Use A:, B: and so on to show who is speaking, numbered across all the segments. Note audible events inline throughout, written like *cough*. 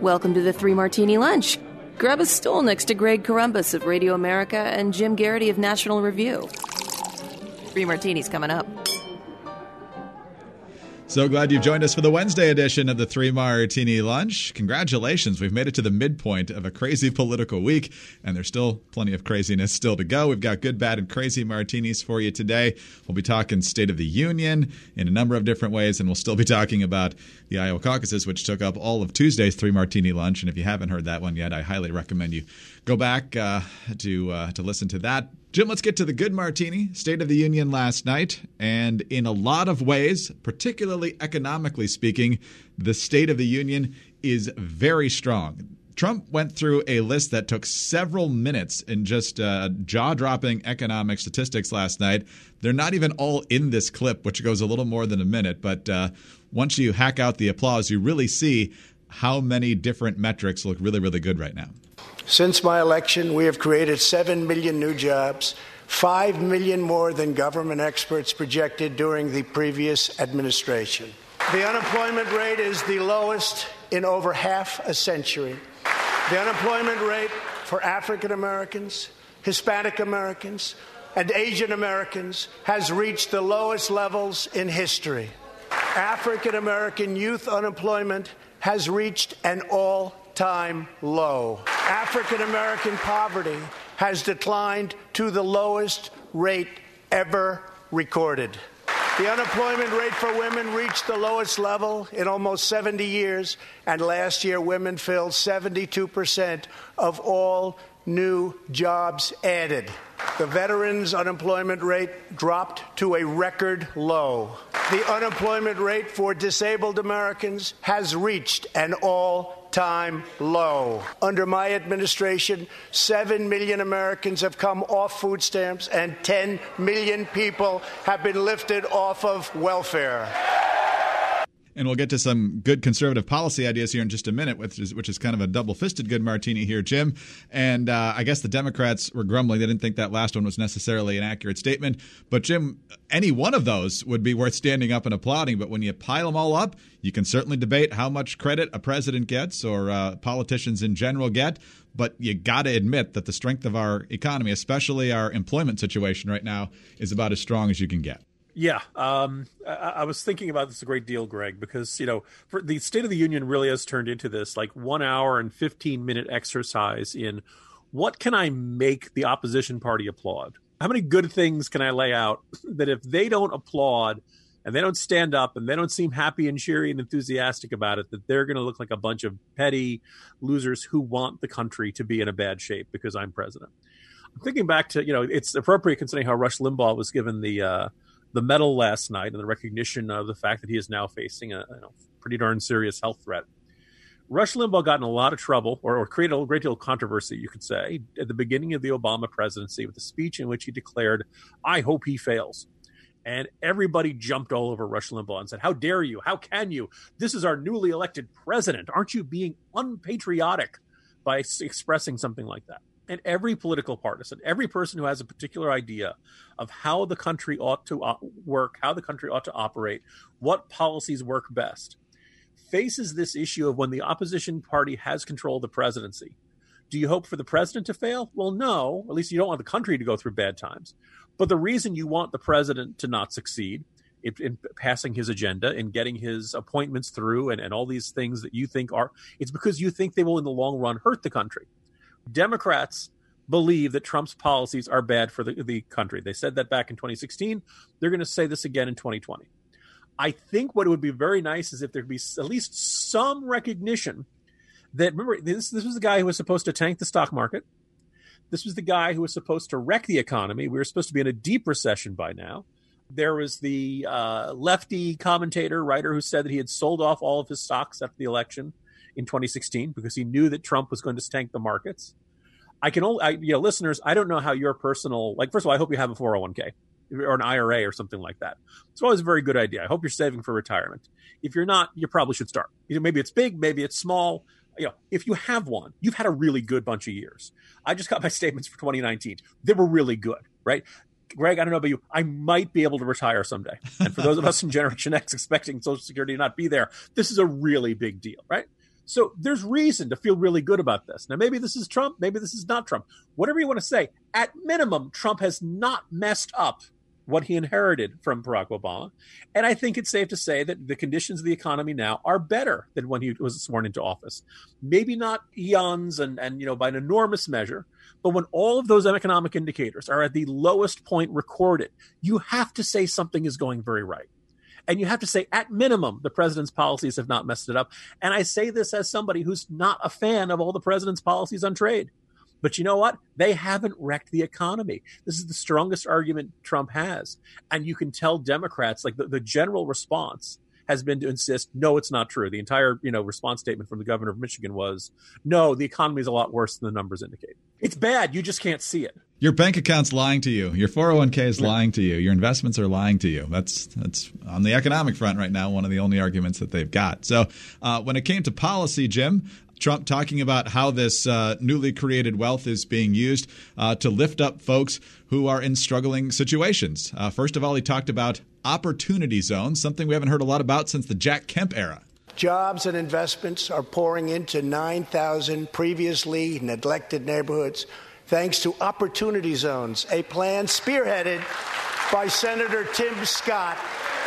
A: Welcome to the Three Martini Lunch. Grab a stool next to Greg Corombos of Radio America and Jim Geraghty of National Review. Three martinis coming up.
B: So glad you've joined us for the Wednesday edition of the Three Martini Lunch. Congratulations. We've made it to the midpoint of a crazy political week, and there's still plenty of craziness still to go. We've got good, bad, and crazy martinis for you today. We'll be talking State of the Union in a number of different ways, and we'll still be talking about the Iowa caucuses, which took up all of Tuesday's Three Martini Lunch. And if you haven't heard that one yet, I highly recommend you go back uh, to uh, to listen to that. Jim, let's get to the good martini. State of the Union last night, and in a lot of ways, particularly economically speaking, the State of the Union is very strong. Trump went through a list that took several minutes in just uh, jaw dropping economic statistics last night. They're not even all in this clip, which goes a little more than a minute. But uh, once you hack out the applause, you really see how many different metrics look really, really good right now.
C: Since my election, we have created 7 million new jobs, 5 million more than government experts projected during the previous administration. The unemployment rate is the lowest in over half a century. The unemployment rate for African Americans, Hispanic Americans, and Asian Americans has reached the lowest levels in history. African American youth unemployment has reached an all time low. African American poverty has declined to the lowest rate ever recorded. The unemployment rate for women reached the lowest level in almost 70 years, and last year women filled 72% of all new jobs added. The veterans' unemployment rate dropped to a record low. The unemployment rate for disabled Americans has reached an all time low. Under my administration, 7 million Americans have come off food stamps, and 10 million people have been lifted off of welfare
B: and we'll get to some good conservative policy ideas here in just a minute, which is, which is kind of a double fisted good martini here, Jim. And uh, I guess the Democrats were grumbling. They didn't think that last one was necessarily an accurate statement. But, Jim, any one of those would be worth standing up and applauding. But when you pile them all up, you can certainly debate how much credit a president gets or uh, politicians in general get. But you got to admit that the strength of our economy, especially our employment situation right now, is about as strong as you can get.
D: Yeah, um, I, I, was thinking about this a great deal, Greg, because you know the State of the Union really has turned into this like one hour and fifteen minute exercise in what can I make the opposition party applaud? How many good things can I lay out *laughs* that if they don't applaud and they don't stand up and they don't seem happy and cheery and enthusiastic about it, that they're going to look like a bunch of petty losers who want the country to be in a bad shape because I'm president. I'm thinking back to you know it's appropriate considering how Rush Limbaugh was given the. Uh, the medal last night and the recognition of the fact that he is now facing a you know, pretty darn serious health threat. Rush Limbaugh got in a lot of trouble, or, or, created a great deal of controversy, you could say, at the beginning of the Obama presidency with a speech in which he declared, I hope he fails. And everybody jumped all over Rush Limbaugh and said, How dare you? How can you? This is our newly elected president. Aren't you being unpatriotic by expressing something like that? And every political partisan, every person who has a particular idea of how the country ought to uh, work, how the country ought to operate, what policies work best, faces this issue of when the opposition party has control of the presidency. Do you hope for the president to fail? Well, no. At least you don't want the country to go through bad times. But the reason you want the president to not succeed in, in, passing his agenda in getting his appointments through and, and all these things that you think are, it's because you think they will in the long run hurt the country. Democrats believe that Trump's policies are bad for the, the country. They said that back in 2016. They're going to say this again in 2020. I think what would be very nice is if there'd be at least some recognition that remember this this was the guy who was supposed to tank the stock market. This was the guy who was supposed to wreck the economy. We were supposed to be in a deep recession by now. There was the uh, lefty commentator, writer, who said that he had sold off all of his stocks after the election in 2016 because he knew that Trump was going to tank the markets. I can only, I, you know, listeners, I don't know how your personal, like, first of all, I hope you have a 401k or an IRA or something like that. It's always a very good idea. I hope you're saving for retirement. If you're not, you probably should start. You know, maybe it's big, maybe it's small. You know, if you have one, you've had a really good bunch of years. I just got my *laughs* statements for 2019. They were really good, right? Greg, I don't know about you. I might be able to retire someday. And for those of us in Generation X expecting Social Security to not be there, this is a really big deal, right? So there's reason to feel really good about this. Now, maybe this is Trump, maybe this is not Trump. Whatever you want to say, at minimum, Trump has not messed up what he inherited from Barack Obama. And I think it's safe to say that the conditions of the economy now are better than when he was sworn into office. Maybe not eons and, and you know, by an enormous measure, but when all of those economic indicators are at the lowest point recorded, you have to say something is going very right. And you have to say, at minimum, the president's policies have not messed it up. And I say this as somebody who's not a fan of all the president's policies on trade. But you know what? They haven't wrecked the economy. This is the strongest argument Trump has. And you can tell Democrats, like the, the general response has been to insist, no, it's not true. The entire, you know, response statement from the governor of Michigan was, no, the economy is a lot worse than the numbers indicate. It's bad. You just can't see it.
B: Your bank account's lying to you. Your 401k is lying to you. Your investments are lying to you. That's that's on the economic front right now. One of the only arguments that they've got. So uh, when it came to policy, Jim, Trump talking about how this uh, newly created wealth is being used uh, to lift up folks who are in struggling situations. Uh, first of all, he talked about opportunity zones, something we haven't heard a lot about since the Jack Kemp era.
C: Jobs and investments are pouring into 9,000 previously neglected neighborhoods thanks to Opportunity Zones, a plan spearheaded by Senator Tim Scott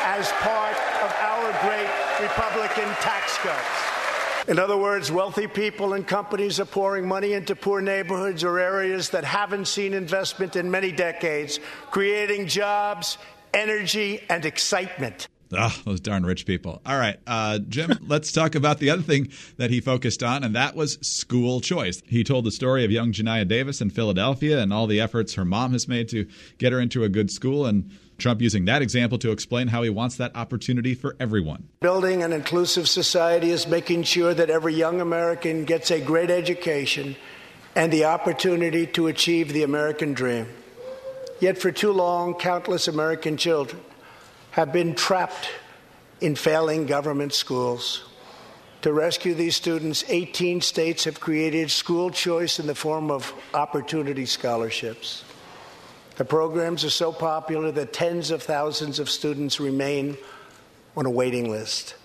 C: as part of our great Republican tax cuts. In other words, wealthy people and companies are pouring money into poor neighborhoods or areas that haven't seen investment in many decades, creating jobs, energy, and excitement.
B: Oh, those darn rich people. All right, uh, Jim, *laughs* let's talk about the other thing that he focused on, and that was school choice. He told the story of young Janiah Davis in Philadelphia and all the efforts her mom has made to get her into a good school, and Trump using that example to explain how he wants that opportunity for everyone.
C: Building an inclusive society is making sure that every young American gets a great education and the opportunity to achieve the American dream. Yet, for too long, countless American children have been trapped in failing government schools. To rescue these students, 18 states have created school choice in the form of opportunity scholarships. The programs are so popular that tens of thousands of students remain on a waiting list.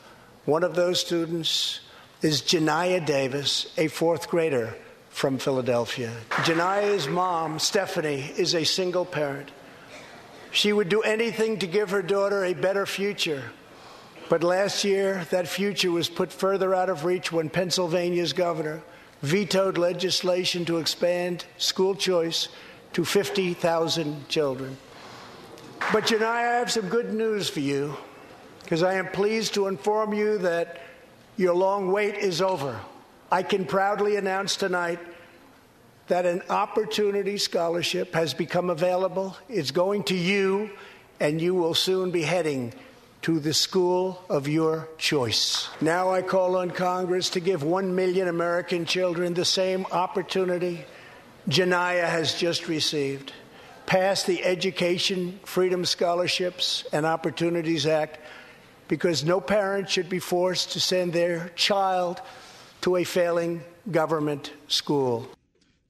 C: One of those students is Janiah Davis, a fourth grader from Philadelphia. Janiah's mom, Stephanie, is a single parent. She would do anything to give her daughter a better future. But last year, that future was put further out of reach when Pennsylvania's governor vetoed legislation to expand school choice to 50,000 children. But, Janiah, I have some good news for you because I am pleased to inform you that your long wait is over. I can proudly announce tonight that an opportunity scholarship has become available. It's going to you, and you will soon be heading to the school of your choice. Now I call on Congress to give one million American children the same opportunity Janiah has just received. Pass the Education Freedom Scholarships and Opportunities Act because no parent should be forced to send their child to a failing government school.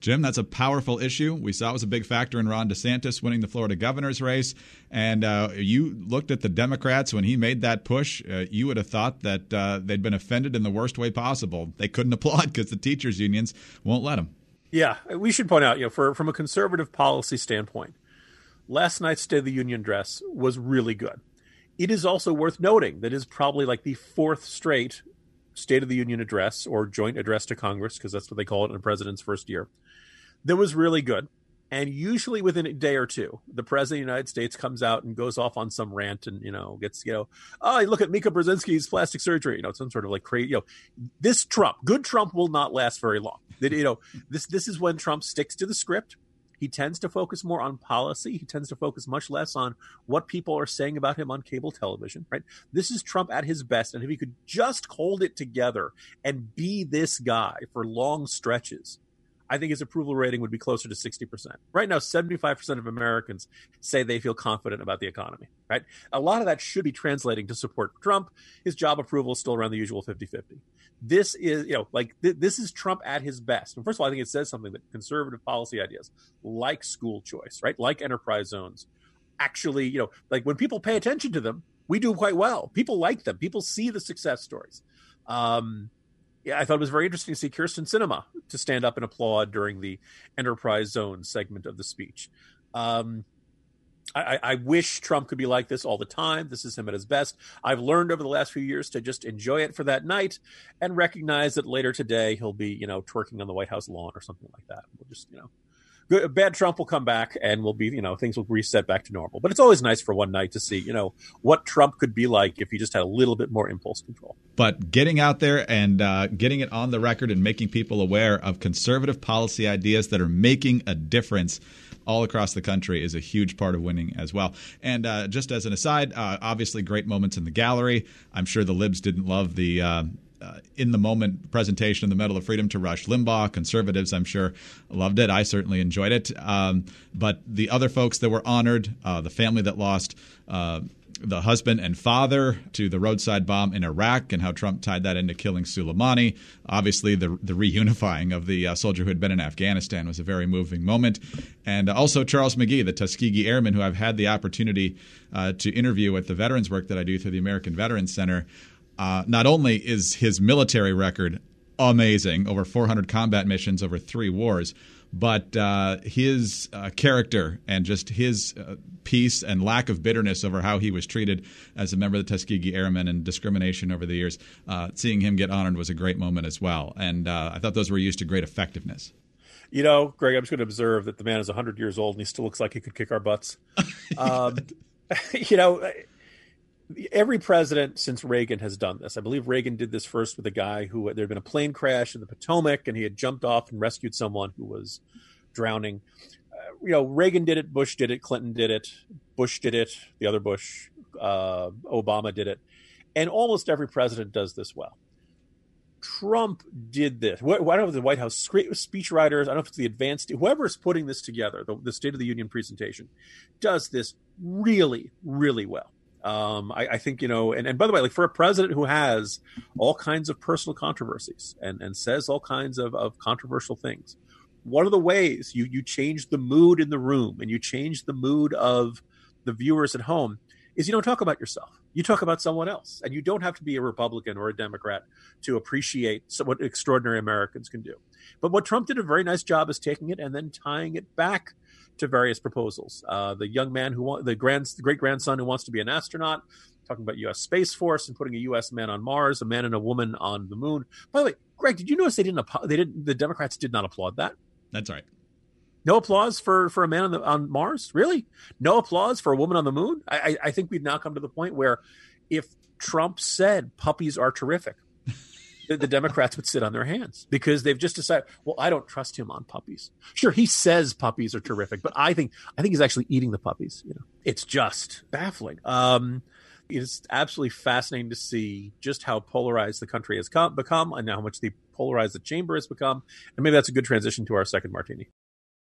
B: Jim, that's a powerful issue. We saw it was a big factor in Ron DeSantis winning the Florida governor's race. And uh, you looked at the Democrats when he made that push. Uh, you would have thought that uh, they'd been offended in the worst way possible. They couldn't *laughs* applaud because the teachers' unions won't let them.
D: Yeah, we should point out, you know, for, from a conservative policy standpoint, last night's State of the Union address was really good. It is also worth noting that is probably like the fourth straight State of the Union address or joint address to Congress, because that's what they call it in a president's first year, that was really good. And usually within a day or two, the president of the United States comes out and goes off on some rant and, you know, gets, you know, oh, look at Mika Brzezinski's plastic surgery, you know, some sort of like crazy, you know, this Trump, good Trump will not last very long. That, you know, this, this is when Trump sticks to the script. He tends to focus more on policy. He tends to focus much less on what people are saying about him on cable television, right? This is Trump at his best. And if he could just hold it together and be this guy for long stretches, I think his approval rating would be closer to 60%. Right now, 75% of Americans say they feel confident about the economy, right? A lot of that should be translating to support Trump. His job approval is still around the usual 50 50. This is, you know, like th- this is Trump at his best. And first of all, I think it says something that conservative policy ideas like school choice, right? Like enterprise zones actually, you know, like when people pay attention to them, we do quite well. People like them. People see the success stories. Um, I thought it was very interesting to see Kyrsten Sinema to stand up and applaud during the enterprise zone segment of the speech. Um, I, I, wish Trump could be like this all the time. This is him at his best. I've learned over the last few years to just enjoy it for that night and recognize that later today he'll be, you know, twerking on the White House lawn or something like that. We'll just, you know, good, bad Trump will come back and we'll be, you know, things will reset back to normal. But it's always nice for one night to see, you know, what Trump could be like if he just had a little bit more impulse control.
B: But getting out there and uh, getting it on the record and making people aware of conservative policy ideas that are making a difference all across the country is a huge part of winning as well. And uh, just as an aside, uh, obviously great moments in the gallery. I'm sure the libs didn't love the. Uh, in the moment presentation of the Medal of Freedom to Rush Limbaugh. Conservatives, I'm sure, loved it. I certainly enjoyed it. Um, but the other folks that were honored, uh, the family that lost uh, the husband and father to the roadside bomb in Iraq and how Trump tied that into killing Soleimani. Obviously, the, the reunifying of the uh, soldier who had been in Afghanistan was a very moving moment. And also Charles McGee, the Tuskegee Airman, who I've had the opportunity uh, to interview at the veterans work that I do through the American Veterans Center. Uh, not only is his military record amazing, over 400 combat missions over three wars, but uh, his uh, character and just his uh, peace and lack of bitterness over how he was treated as a member of the Tuskegee Airmen and discrimination over the years, uh, seeing him get honored was a great moment as well. And uh, I thought those were used to great effectiveness.
D: You know, Greg, I'm just going to observe that the man is 100 years old and he still looks like he could kick our butts. *laughs* Um, *laughs* you know, every president since Reagan has done this. I believe Reagan did this first with a guy who there had been a plane crash in the Potomac and he had jumped off and rescued someone who was drowning. Uh, you know, Reagan did it, Bush did it, Clinton did it, Bush did it, the other Bush, uh, Obama did it, and almost every president does this well. Trump did this. I don't know if the White House speechwriters, I don't know if it's the advanced, whoever's putting this together, the, the State of the Union presentation, does this really, really well. Um, I, I, think you know, and, and by the way, like for a president who has all kinds of personal controversies and, and says all kinds of, of controversial things, one of the ways you you change the mood in the room and you change the mood of the viewers at home is you don't talk about yourself. You talk about someone else, and you don't have to be a Republican or a Democrat to appreciate what extraordinary Americans can do. But what Trump did a very nice job is taking it and then tying it back to various proposals. Uh, the young man who the grand, the great grandson who wants to be an astronaut, talking about U.S. Space Force and putting a U.S. man on Mars, a man and a woman on the moon. By the way, Greg, did you notice they didn't? They didn't. The Democrats did not applaud that.
B: That's right.
D: No applause for for a man on the on Mars. Really? No applause for a woman on the moon. I, I, I think we've now come to the point where if Trump said puppies are terrific, the, the, Democrats would sit on their hands because they've just decided, well, I don't trust him on puppies. Sure, he says puppies are terrific, but I think I think he's actually eating the puppies. You know, it's just baffling. Um, it's absolutely fascinating to see just how polarized the country has come, become and how much the polarized the chamber has become. And maybe that's a good transition to our second martini.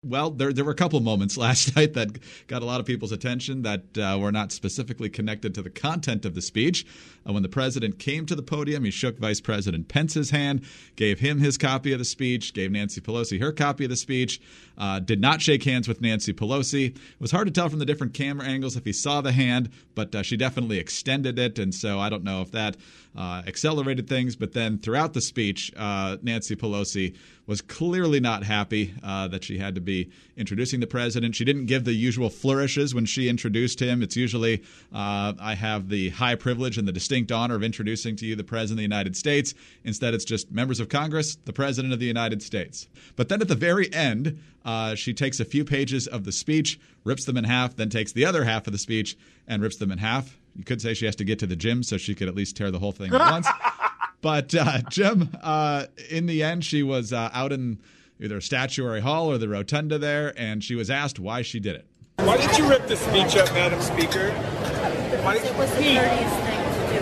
B: Well, there there were a couple moments *laughs* last night that got a lot of people's attention that uh, were not specifically connected to the content of the speech. Uh, when the president came to the podium, he shook Vice President Pence's hand, gave him his copy of the speech, gave Nancy Pelosi her copy of the speech, uh, did not shake hands with Nancy Pelosi. It was hard to tell from the different camera angles if he saw the hand, but uh, she definitely extended it, and so I don't know if that uh, accelerated things. But then throughout the speech, uh, Nancy Pelosi was clearly not happy that she had to be introducing the president. She didn't give the usual flourishes when she introduced him. It's usually, uh, I have the high privilege and the distinct honor of introducing to you the President of the United States. Instead, it's just members of Congress, the President of the United States. But then at the very end, uh, she takes a few pages of the speech, rips them in half, then takes the other half of the speech and rips them in half. You could say she has to get to the gym so she could at least tear the whole thing at once. *laughs* But uh, Jim, uh, in the end, she was uh, out in either Statuary Hall or the Rotunda there, and she was asked why she did it.
E: Why did you rip the speech up, Madam Speaker?
F: Why did it was the courteous thing to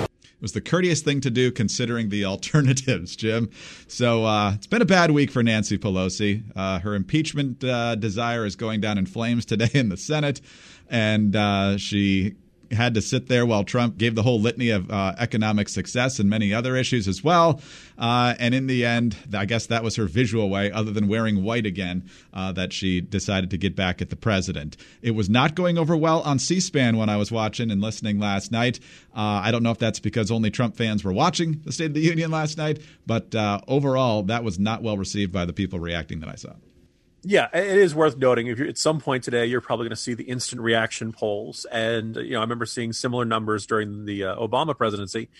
B: do. It was the courteous thing to do considering the *laughs* alternatives, Jim. So uh, it's been a bad week for Nancy Pelosi. Uh, her impeachment uh, desire is going down in flames today in the Senate, and uh, she had to sit there while Trump gave the whole litany of uh, economic success and many other issues as well. Uh, and in the end, I guess that was her visual way, other than wearing white again, uh, that she decided to get back at the president. It was not going over well on C SPAN when I was watching and listening last night. Uh, I don't know if that's because only Trump fans were watching the State of the Union last night, but uh, overall, that was not well received by the people reacting that I saw.
D: Yeah, it is worth noting. If at some point today, you're probably going to see the instant reaction polls, and you know I remember seeing similar numbers during the uh, Obama presidency.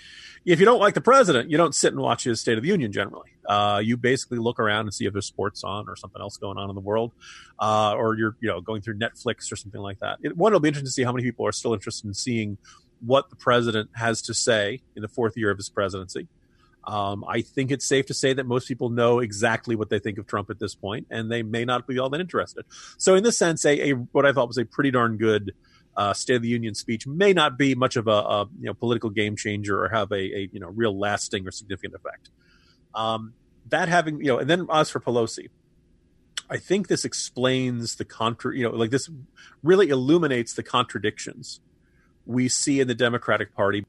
D: If you don't like the president, you don't sit and watch his State of the Union. Generally, uh, you basically look around and see if there's sports on or something else going on in the world, uh, or you're you know going through Netflix or something like that. It, one, it'll be interesting to see how many people are still interested in seeing what the president has to say in the fourth year of his presidency. Um, I think it's safe to say that most people know exactly what they think of Trump at this point, and they may not be all that interested. So, in this sense, a, a what I thought was a pretty darn good uh, State of the Union speech may not be much of a, a you know political game changer or have a, a, you know real lasting or significant effect. Um, that having you know, and then as for Pelosi, I think this explains the contra you know like this really illuminates the contradictions we see in the Democratic Party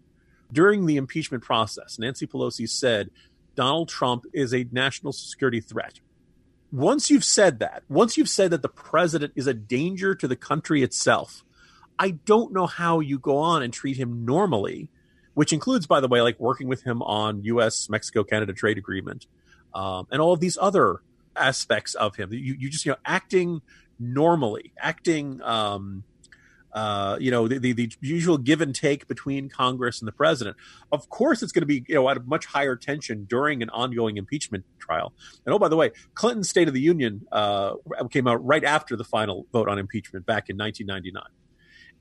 D: during the impeachment process, Nancy Pelosi said Donald Trump is a national security threat. Once you've said that, once you've said that the president is a danger to the country itself, I don't know how you go on and treat him normally, which includes, by the way, like working with him on U.S. Mexico Canada trade agreement um, and all of these other aspects of him. You, you just, you know, acting normally, acting um, uh, you know, the, the, the, usual give and take between Congress and the president. Of course, it's going to be, you know, at a much higher tension during an ongoing impeachment trial. And oh, by the way, Clinton's State of the Union uh, came out right after the final vote on impeachment back in 1999.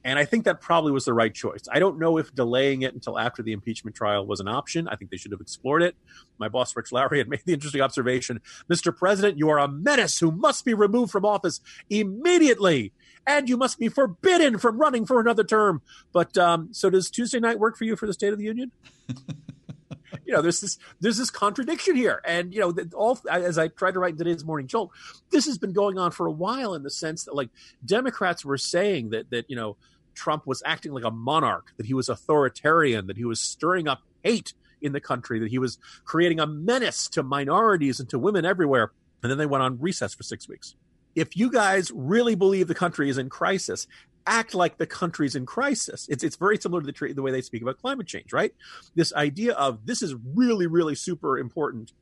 D: And I think that probably was the right choice. I don't know if delaying it until after the impeachment trial was an option. I think they should have explored it. My boss, Rich Lowry, had made the interesting observation Mr. President, you are a menace who must be removed from office immediately and you must be forbidden from running for another term. But um, so does Tuesday night work for you for the State of the Union? *laughs* you know, there's this there's this contradiction here, and you know, all as I tried to write in today's morning jolt, this has been going on for a while in the sense that like Democrats were saying that that you know Trump was acting like a monarch, that he was authoritarian, that he was stirring up hate in the country, that he was creating a menace to minorities and to women everywhere. And then they went on recess for six weeks if you guys really believe the country is in crisis, act like the country's in crisis. It's it's very similar to the, the way they speak about climate change, right? This idea of this is really really super important,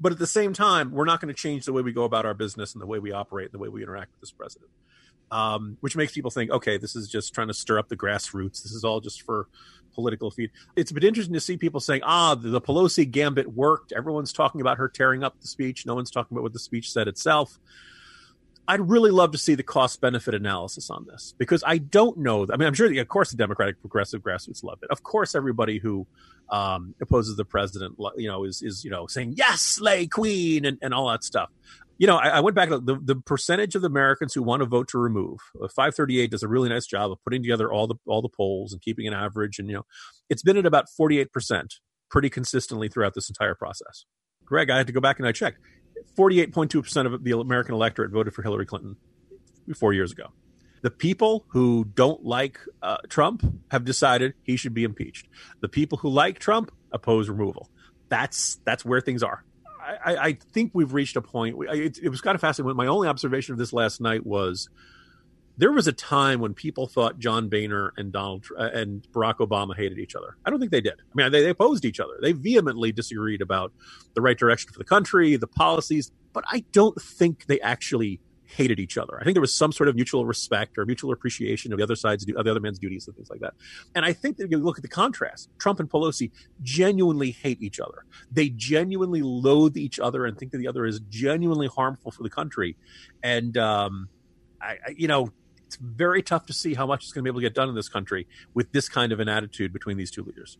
D: but at the same time, we're not going to change the way we go about our business and the way we operate and the way we interact with this president. Um, which makes people think, okay, this is just trying to stir up the grassroots. This is all just for political feed. It's been interesting to see people saying, ah, the, the Pelosi gambit worked. Everyone's talking about her tearing up the speech. No one's talking about what the speech said itself. I'd really love to see the cost benefit analysis on this because I don't know. I mean, I'm sure, of course, the Democratic progressive grassroots love it. Of course, everybody who um, opposes the president, you know, is is you know saying yes, slay queen, and, and all that stuff. You know, I, I went back the, the percentage of Americans who want to vote to remove. Uh, 538 does a really nice job of putting together all the all the polls and keeping an average, and you know, it's been at about 48 percent pretty consistently throughout this entire process. Greg, I had to go back and I checked. 48.2% of the American electorate voted for Hillary Clinton four years ago. The people who don't like uh, Trump have decided he should be impeached. The people who like Trump oppose removal. That's that's where things are. I, I think we've reached a point. It, it was kind of fascinating. My only observation of this last night was there was a time when people thought John Boehner and Donald uh, and Barack Obama hated each other. I don't think they did. I mean, they, they opposed each other. They vehemently disagreed about the right direction for the country, the policies, but I don't think they actually hated each other. I think there was some sort of mutual respect or mutual appreciation of the other side's of the other man's duties and things like that. And I think that if you look at the contrast, Trump and Pelosi genuinely hate each other. They genuinely loathe each other and think that the other is genuinely harmful for the country. And um, I, I, you know, it's very tough to see how much is going to be able to get done in this country with this kind of an attitude between these two leaders.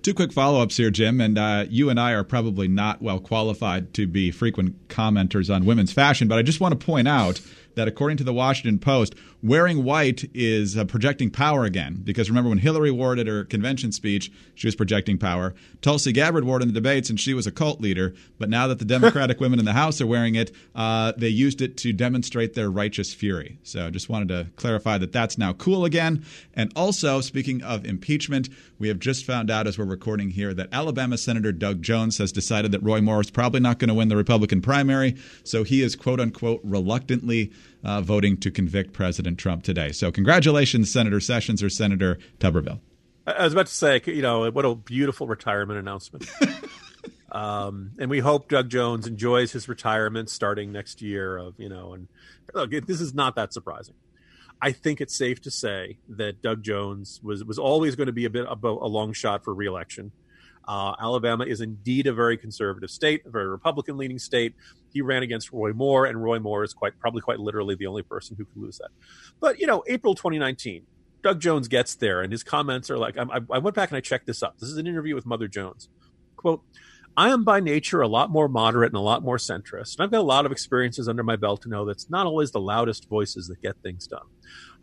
B: Two quick follow ups here, Jim. And uh, you and I are probably not well qualified to be frequent commenters on women's fashion, but I just want to point out that according to the Washington Post, wearing white is uh, projecting power again. Because remember, when Hillary wore it at her convention speech, she was projecting power. Tulsi Gabbard wore it in the debates, and she was a cult leader. But now that the Democratic *laughs* women in the House are wearing it, uh, they used it to demonstrate their righteous fury. So just wanted to clarify that that's now cool again. And also, speaking of impeachment, we have just found out as we're recording here that Alabama Senator Doug Jones has decided that Roy Moore is probably not going to win the Republican primary. So he is, quote unquote, reluctantly uh, voting to convict President Trump today. So, congratulations, Senator Sessions or Senator Tuberville.
D: I was about to say, you know, what a beautiful retirement announcement. *laughs* um, and we hope Doug Jones enjoys his retirement starting next year. Of you know, and look, this is not that surprising. I think it's safe to say that Doug Jones was was always going to be a bit of a long shot for reelection. Uh, Alabama is indeed a very conservative state, a very Republican leaning state. He ran against Roy Moore, and Roy Moore is quite probably quite literally the only person who can lose that. But you know, April 2019, Doug Jones gets there, and his comments are like, I, I went back and I checked this up. This is an interview with Mother Jones. Quote. I am by nature a lot more moderate and a lot more centrist. And I've got a lot of experiences under my belt to know that's not always the loudest voices that get things done.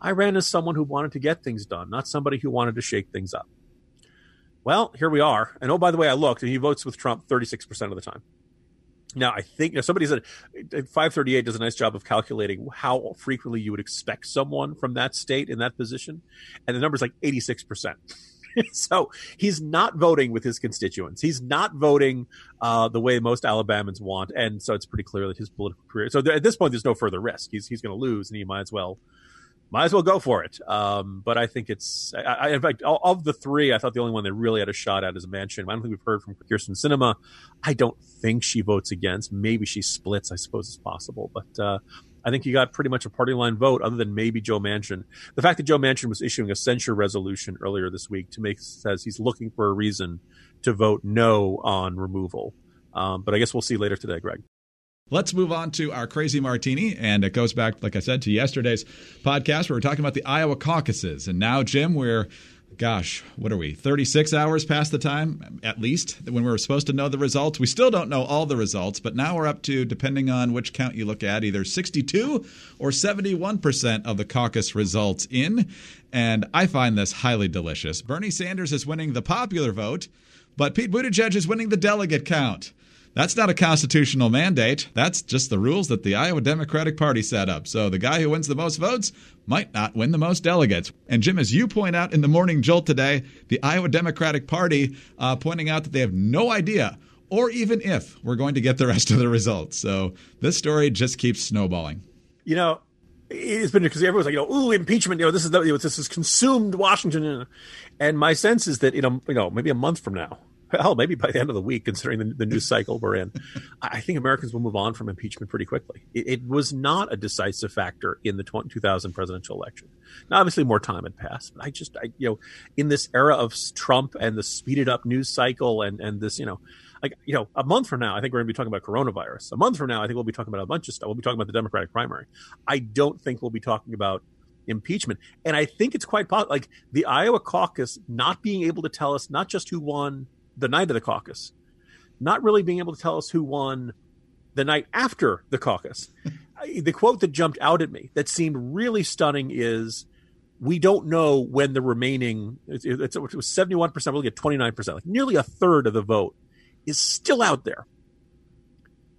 D: I ran as someone who wanted to get things done, not somebody who wanted to shake things up. Well, here we are. And oh, by the way, I looked, and he votes with Trump 36% of the time. Now, I think somebody said 538 does a nice job of calculating how frequently you would expect someone from that state in that position. And the number's like 86%. *laughs* so he's not voting with his constituents. He's not voting uh, the way most Alabamans want. And so it's pretty clear that his political career. So there, at this point, there's no further risk. He's, he's going to lose, and he might as well might as well go for it. Um, but I think it's, I, I, in fact, of the three, I thought the only one that really had a shot at is Manchin. I don't think we've heard from Kyrsten Sinema. I don't think she votes against. Maybe she splits. I suppose it's possible, but uh, I think you got pretty much a party line vote, other than maybe Joe Manchin. The fact that Joe Manchin was issuing a censure resolution earlier this week to make says he's looking for a reason to vote no on removal. Um, but I guess we'll see later today, Greg.
B: Let's move on to our crazy martini. And it goes back, like I said, to yesterday's podcast where we are talking about the Iowa caucuses. And now, Jim, we're, gosh, what are we, 36 hours past the time, at least, when we were supposed to know the results. We still don't know all the results, but now we're up to, depending on which count you look at, either 62 or 71% of the caucus results in. And I find this highly delicious. Bernie Sanders is winning the popular vote, but Pete Buttigieg is winning the delegate count. That's not a constitutional mandate. That's just the rules that the Iowa Democratic Party set up. So the guy who wins the most votes might not win the most delegates. And Jim, as you point out in the morning jolt today, the Iowa Democratic Party uh, pointing out that they have no idea or even if we're going to get the rest of the results. So this story just keeps snowballing.
D: You know, it's been because everyone's like, you know, ooh, impeachment. You know, this is the, you know, this has consumed Washington, and my sense is that you know, you know, maybe a month from now, hell, maybe by the end of the week, considering the, the news cycle we're in, I think Americans will move on from impeachment pretty quickly. It, it was not a decisive factor in the 20, 2000 presidential election. Now, obviously, more time had passed, but I just, I, you know, in this era of Trump and the speeded up news cycle and and this, you know, like you know, a month from now, I think we're going to be talking about coronavirus. A month from now, I think we'll be talking about a bunch of stuff. We'll be talking about the Democratic primary. I don't think we'll be talking about impeachment. And I think it's quite possible, like the Iowa caucus not being able to tell us not just who won the night of the caucus, not really being able to tell us who won the night after the caucus. *laughs* the quote that jumped out at me that seemed really stunning is we don't know when the remaining it's, it's, it was 71% we're looking at 29% like nearly a third of the vote is still out there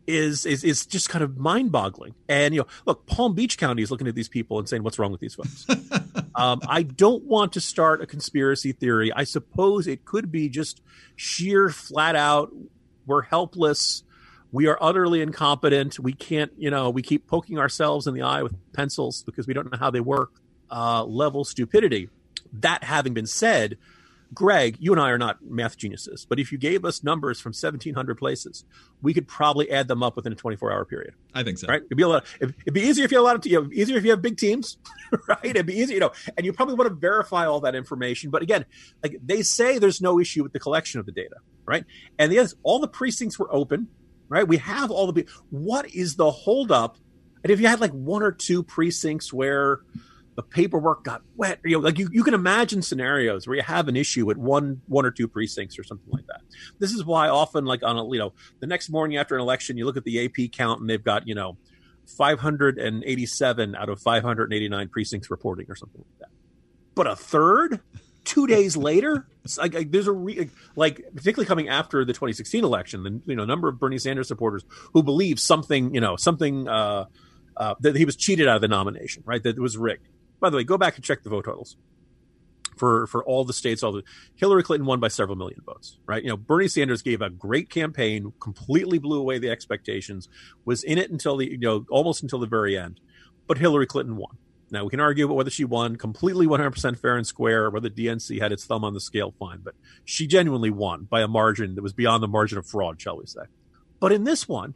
D: is is is just kind of mind boggling. And you know, look, Palm Beach County is looking at these people and saying, "What's wrong with these folks?" *laughs* um, I don't want to start a conspiracy theory. I suppose it could be just sheer, flat out, we're helpless. We are utterly incompetent. We can't, you know, we keep poking ourselves in the eye with pencils because we don't know how they work. Uh, level stupidity. That having been said, Greg, you and I are not math geniuses, but if you gave us numbers from 1,700 places, we could probably add them up within a 24 hour period.
B: I think so.
D: Right? It'd be a lot. It'd be easier if you had a lot of, you know, easier if you have big teams, *laughs* right? It'd be easier, you know, and you probably want to verify all that information. But again, like they say, there's no issue with the collection of the data, right? And the other, all the precincts were open, right? We have all the. What is the holdup? And if you had like one or two precincts where the paperwork got wet. You know, like you, you can imagine scenarios where you have an issue at one one or two precincts or something like that. This is why often, like on a you know, the next morning after an election, you look at the AP count and they've got you know, 587 out of 589 precincts reporting or something like that. But a third, two days *laughs* later, like, like, there's a re, like particularly coming after the 2016 election, the you know number of Bernie Sanders supporters who believe something you know something. Uh, uh, that he was cheated out of the nomination, right? That it was rigged. By the way, go back and check the vote totals for for all the states. All the Hillary Clinton won by several million votes, right? You know, Bernie Sanders gave a great campaign, completely blew away the expectations, was in it until the you know almost until the very end, but Hillary Clinton won. Now we can argue about whether she won completely 100% fair and square, or whether DNC had its thumb on the scale. Fine, but she genuinely won by a margin that was beyond the margin of fraud, shall we say? But in this one,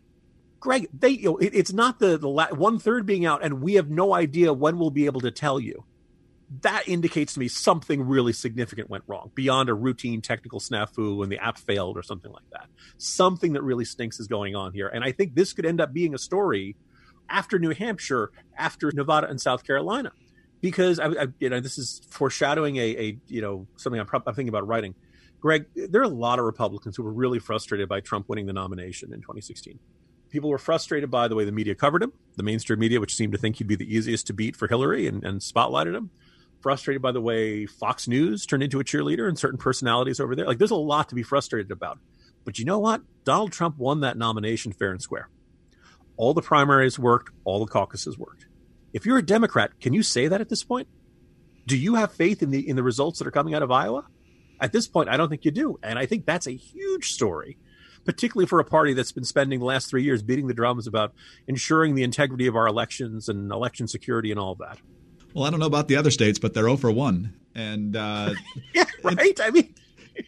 D: Greg, they you know, it, it's not the the la- one third being out, and we have no idea when we'll be able to tell you. That indicates to me something really significant went wrong beyond a routine technical snafu when the app failed or something like that. Something that really stinks is going on here, and I think this could end up being a story after New Hampshire, after Nevada and South Carolina, because I, I you know this is foreshadowing a, a you know something I'm, pro- I'm thinking about writing. Greg, there are a lot of Republicans who were really frustrated by Trump winning the nomination in 2016 people were frustrated by the way the media covered him, the mainstream media, which seemed to think he'd be the easiest to beat for Hillary and, and spotlighted him. Frustrated by the way Fox News turned into a cheerleader and certain personalities over there. Like, there's a lot to be frustrated about. But you know what? Donald Trump won that nomination fair and square. All the primaries worked, all the caucuses worked. If you're a Democrat, can you say that at this point? Do you have faith in the in the results that are coming out of Iowa? At this point, I don't think you do. And I think that's a huge story particularly for a party that's been spending the last three years beating the drums about ensuring the integrity of our elections and election security and all that.
B: Well, I don't know about the other states, but they're 0 for 1. And uh, *laughs*
D: yeah, right. I mean,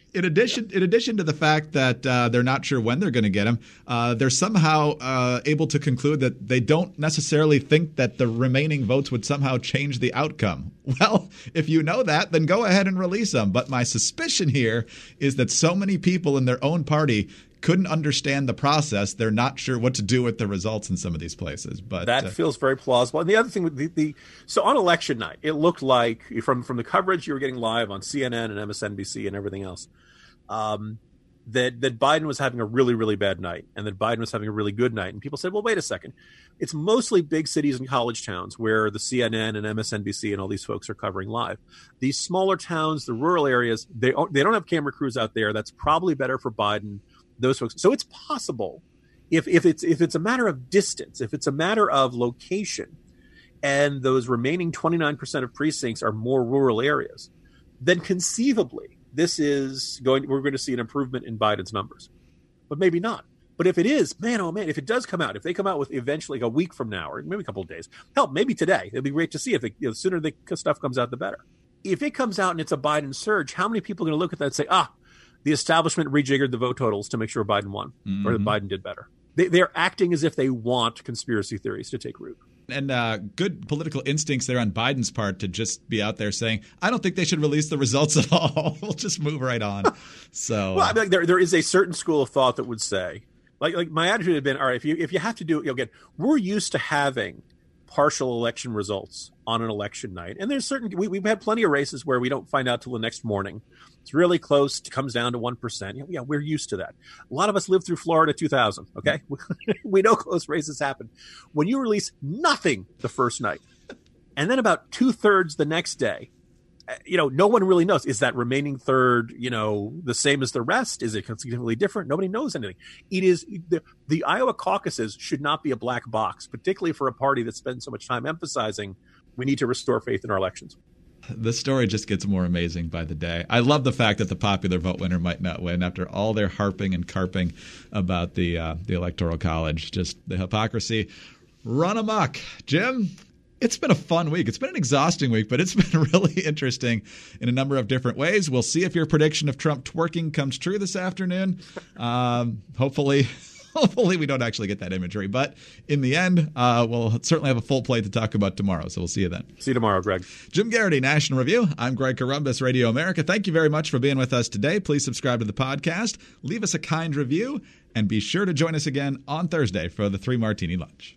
D: *laughs*
B: in addition, in addition to the fact that uh, they're not sure when they're going to get him, uh, they're somehow uh, able to conclude that they don't necessarily think that the remaining votes would somehow change the outcome. *laughs* Well, if you know that, then go ahead and release them. But my suspicion here is that so many people in their own party couldn't understand the process. They're not sure what to do with the results in some of these places. But
D: that uh, feels very plausible. And the other thing, the, the so on election night, it looked like from from the coverage you were getting live on CNN and MSNBC and everything else. Um, that that Biden was having a really really bad night and that Biden was having a really good night and people said well wait a second it's mostly big cities and college towns where the CNN and MSNBC and all these folks are covering live these smaller towns the rural areas they they don't have camera crews out there that's probably better for Biden those folks. So it's possible if if it's if it's a matter of distance, if it's a matter of location, and those remaining 29% of precincts are more rural areas, then conceivably this is going we're going to see an improvement in Biden's numbers. But maybe not. But if it is, man, oh man, if it does come out, if they come out with eventually like a week from now, or maybe a couple of days, help, maybe today, it'd be great to see if it, you know, the sooner the stuff comes out, the better. If it comes out and it's a Biden surge, how many people are going to look at that and say, ah, the establishment rejiggered the vote totals to make sure Biden won mm-hmm. or that Biden did better. They, they're acting as if they want conspiracy theories to take root
B: and uh, good political instincts there on Biden's part to just be out there saying, "I don't think they should release the results at all. *laughs* we'll just move right on." So, *laughs*
D: well, I mean, like, there there is a certain school of thought that would say, like, like my attitude had been, all right, if you if you have to do it, you know, again, we're used to having partial election results on an election night, and there's certain we, we've had plenty of races where we don't find out till the next morning. It's really close. It comes down to 1%. Yeah, yeah, we're used to that. A lot of us lived through Florida 2000. Okay. *laughs* we know close races happen. When you release nothing the first night and then about two thirds the next day, you know, no one really knows. Is that remaining third, you know, the same as the rest? Is it significantly different? Nobody knows anything. It is the, the Iowa caucuses should not be a black box, particularly for a party that spends so much time emphasizing we need to restore faith in our elections
B: the story just gets more amazing by the day. I love the fact that the popular vote winner might not win after all their harping and carping about the uh, the electoral college. Just the hypocrisy run amok. Jim, it's been a fun week. It's been an exhausting week, but it's *laughs* been really interesting in a number of different ways. We'll see if your prediction of Trump twerking comes true this afternoon. Um, hopefully. *laughs* hopefully we don't actually get that imagery. But in the end, uh, we'll certainly have a full plate to talk about tomorrow. So we'll see you then.
D: See you tomorrow, Greg.
B: Jim Geraghty, National Review. I'm Greg Corombos, Radio America. Thank you very much for being with us today. Please subscribe to the podcast, leave us a kind review, and be sure to join us again on Thursday for the Three Martini Lunch.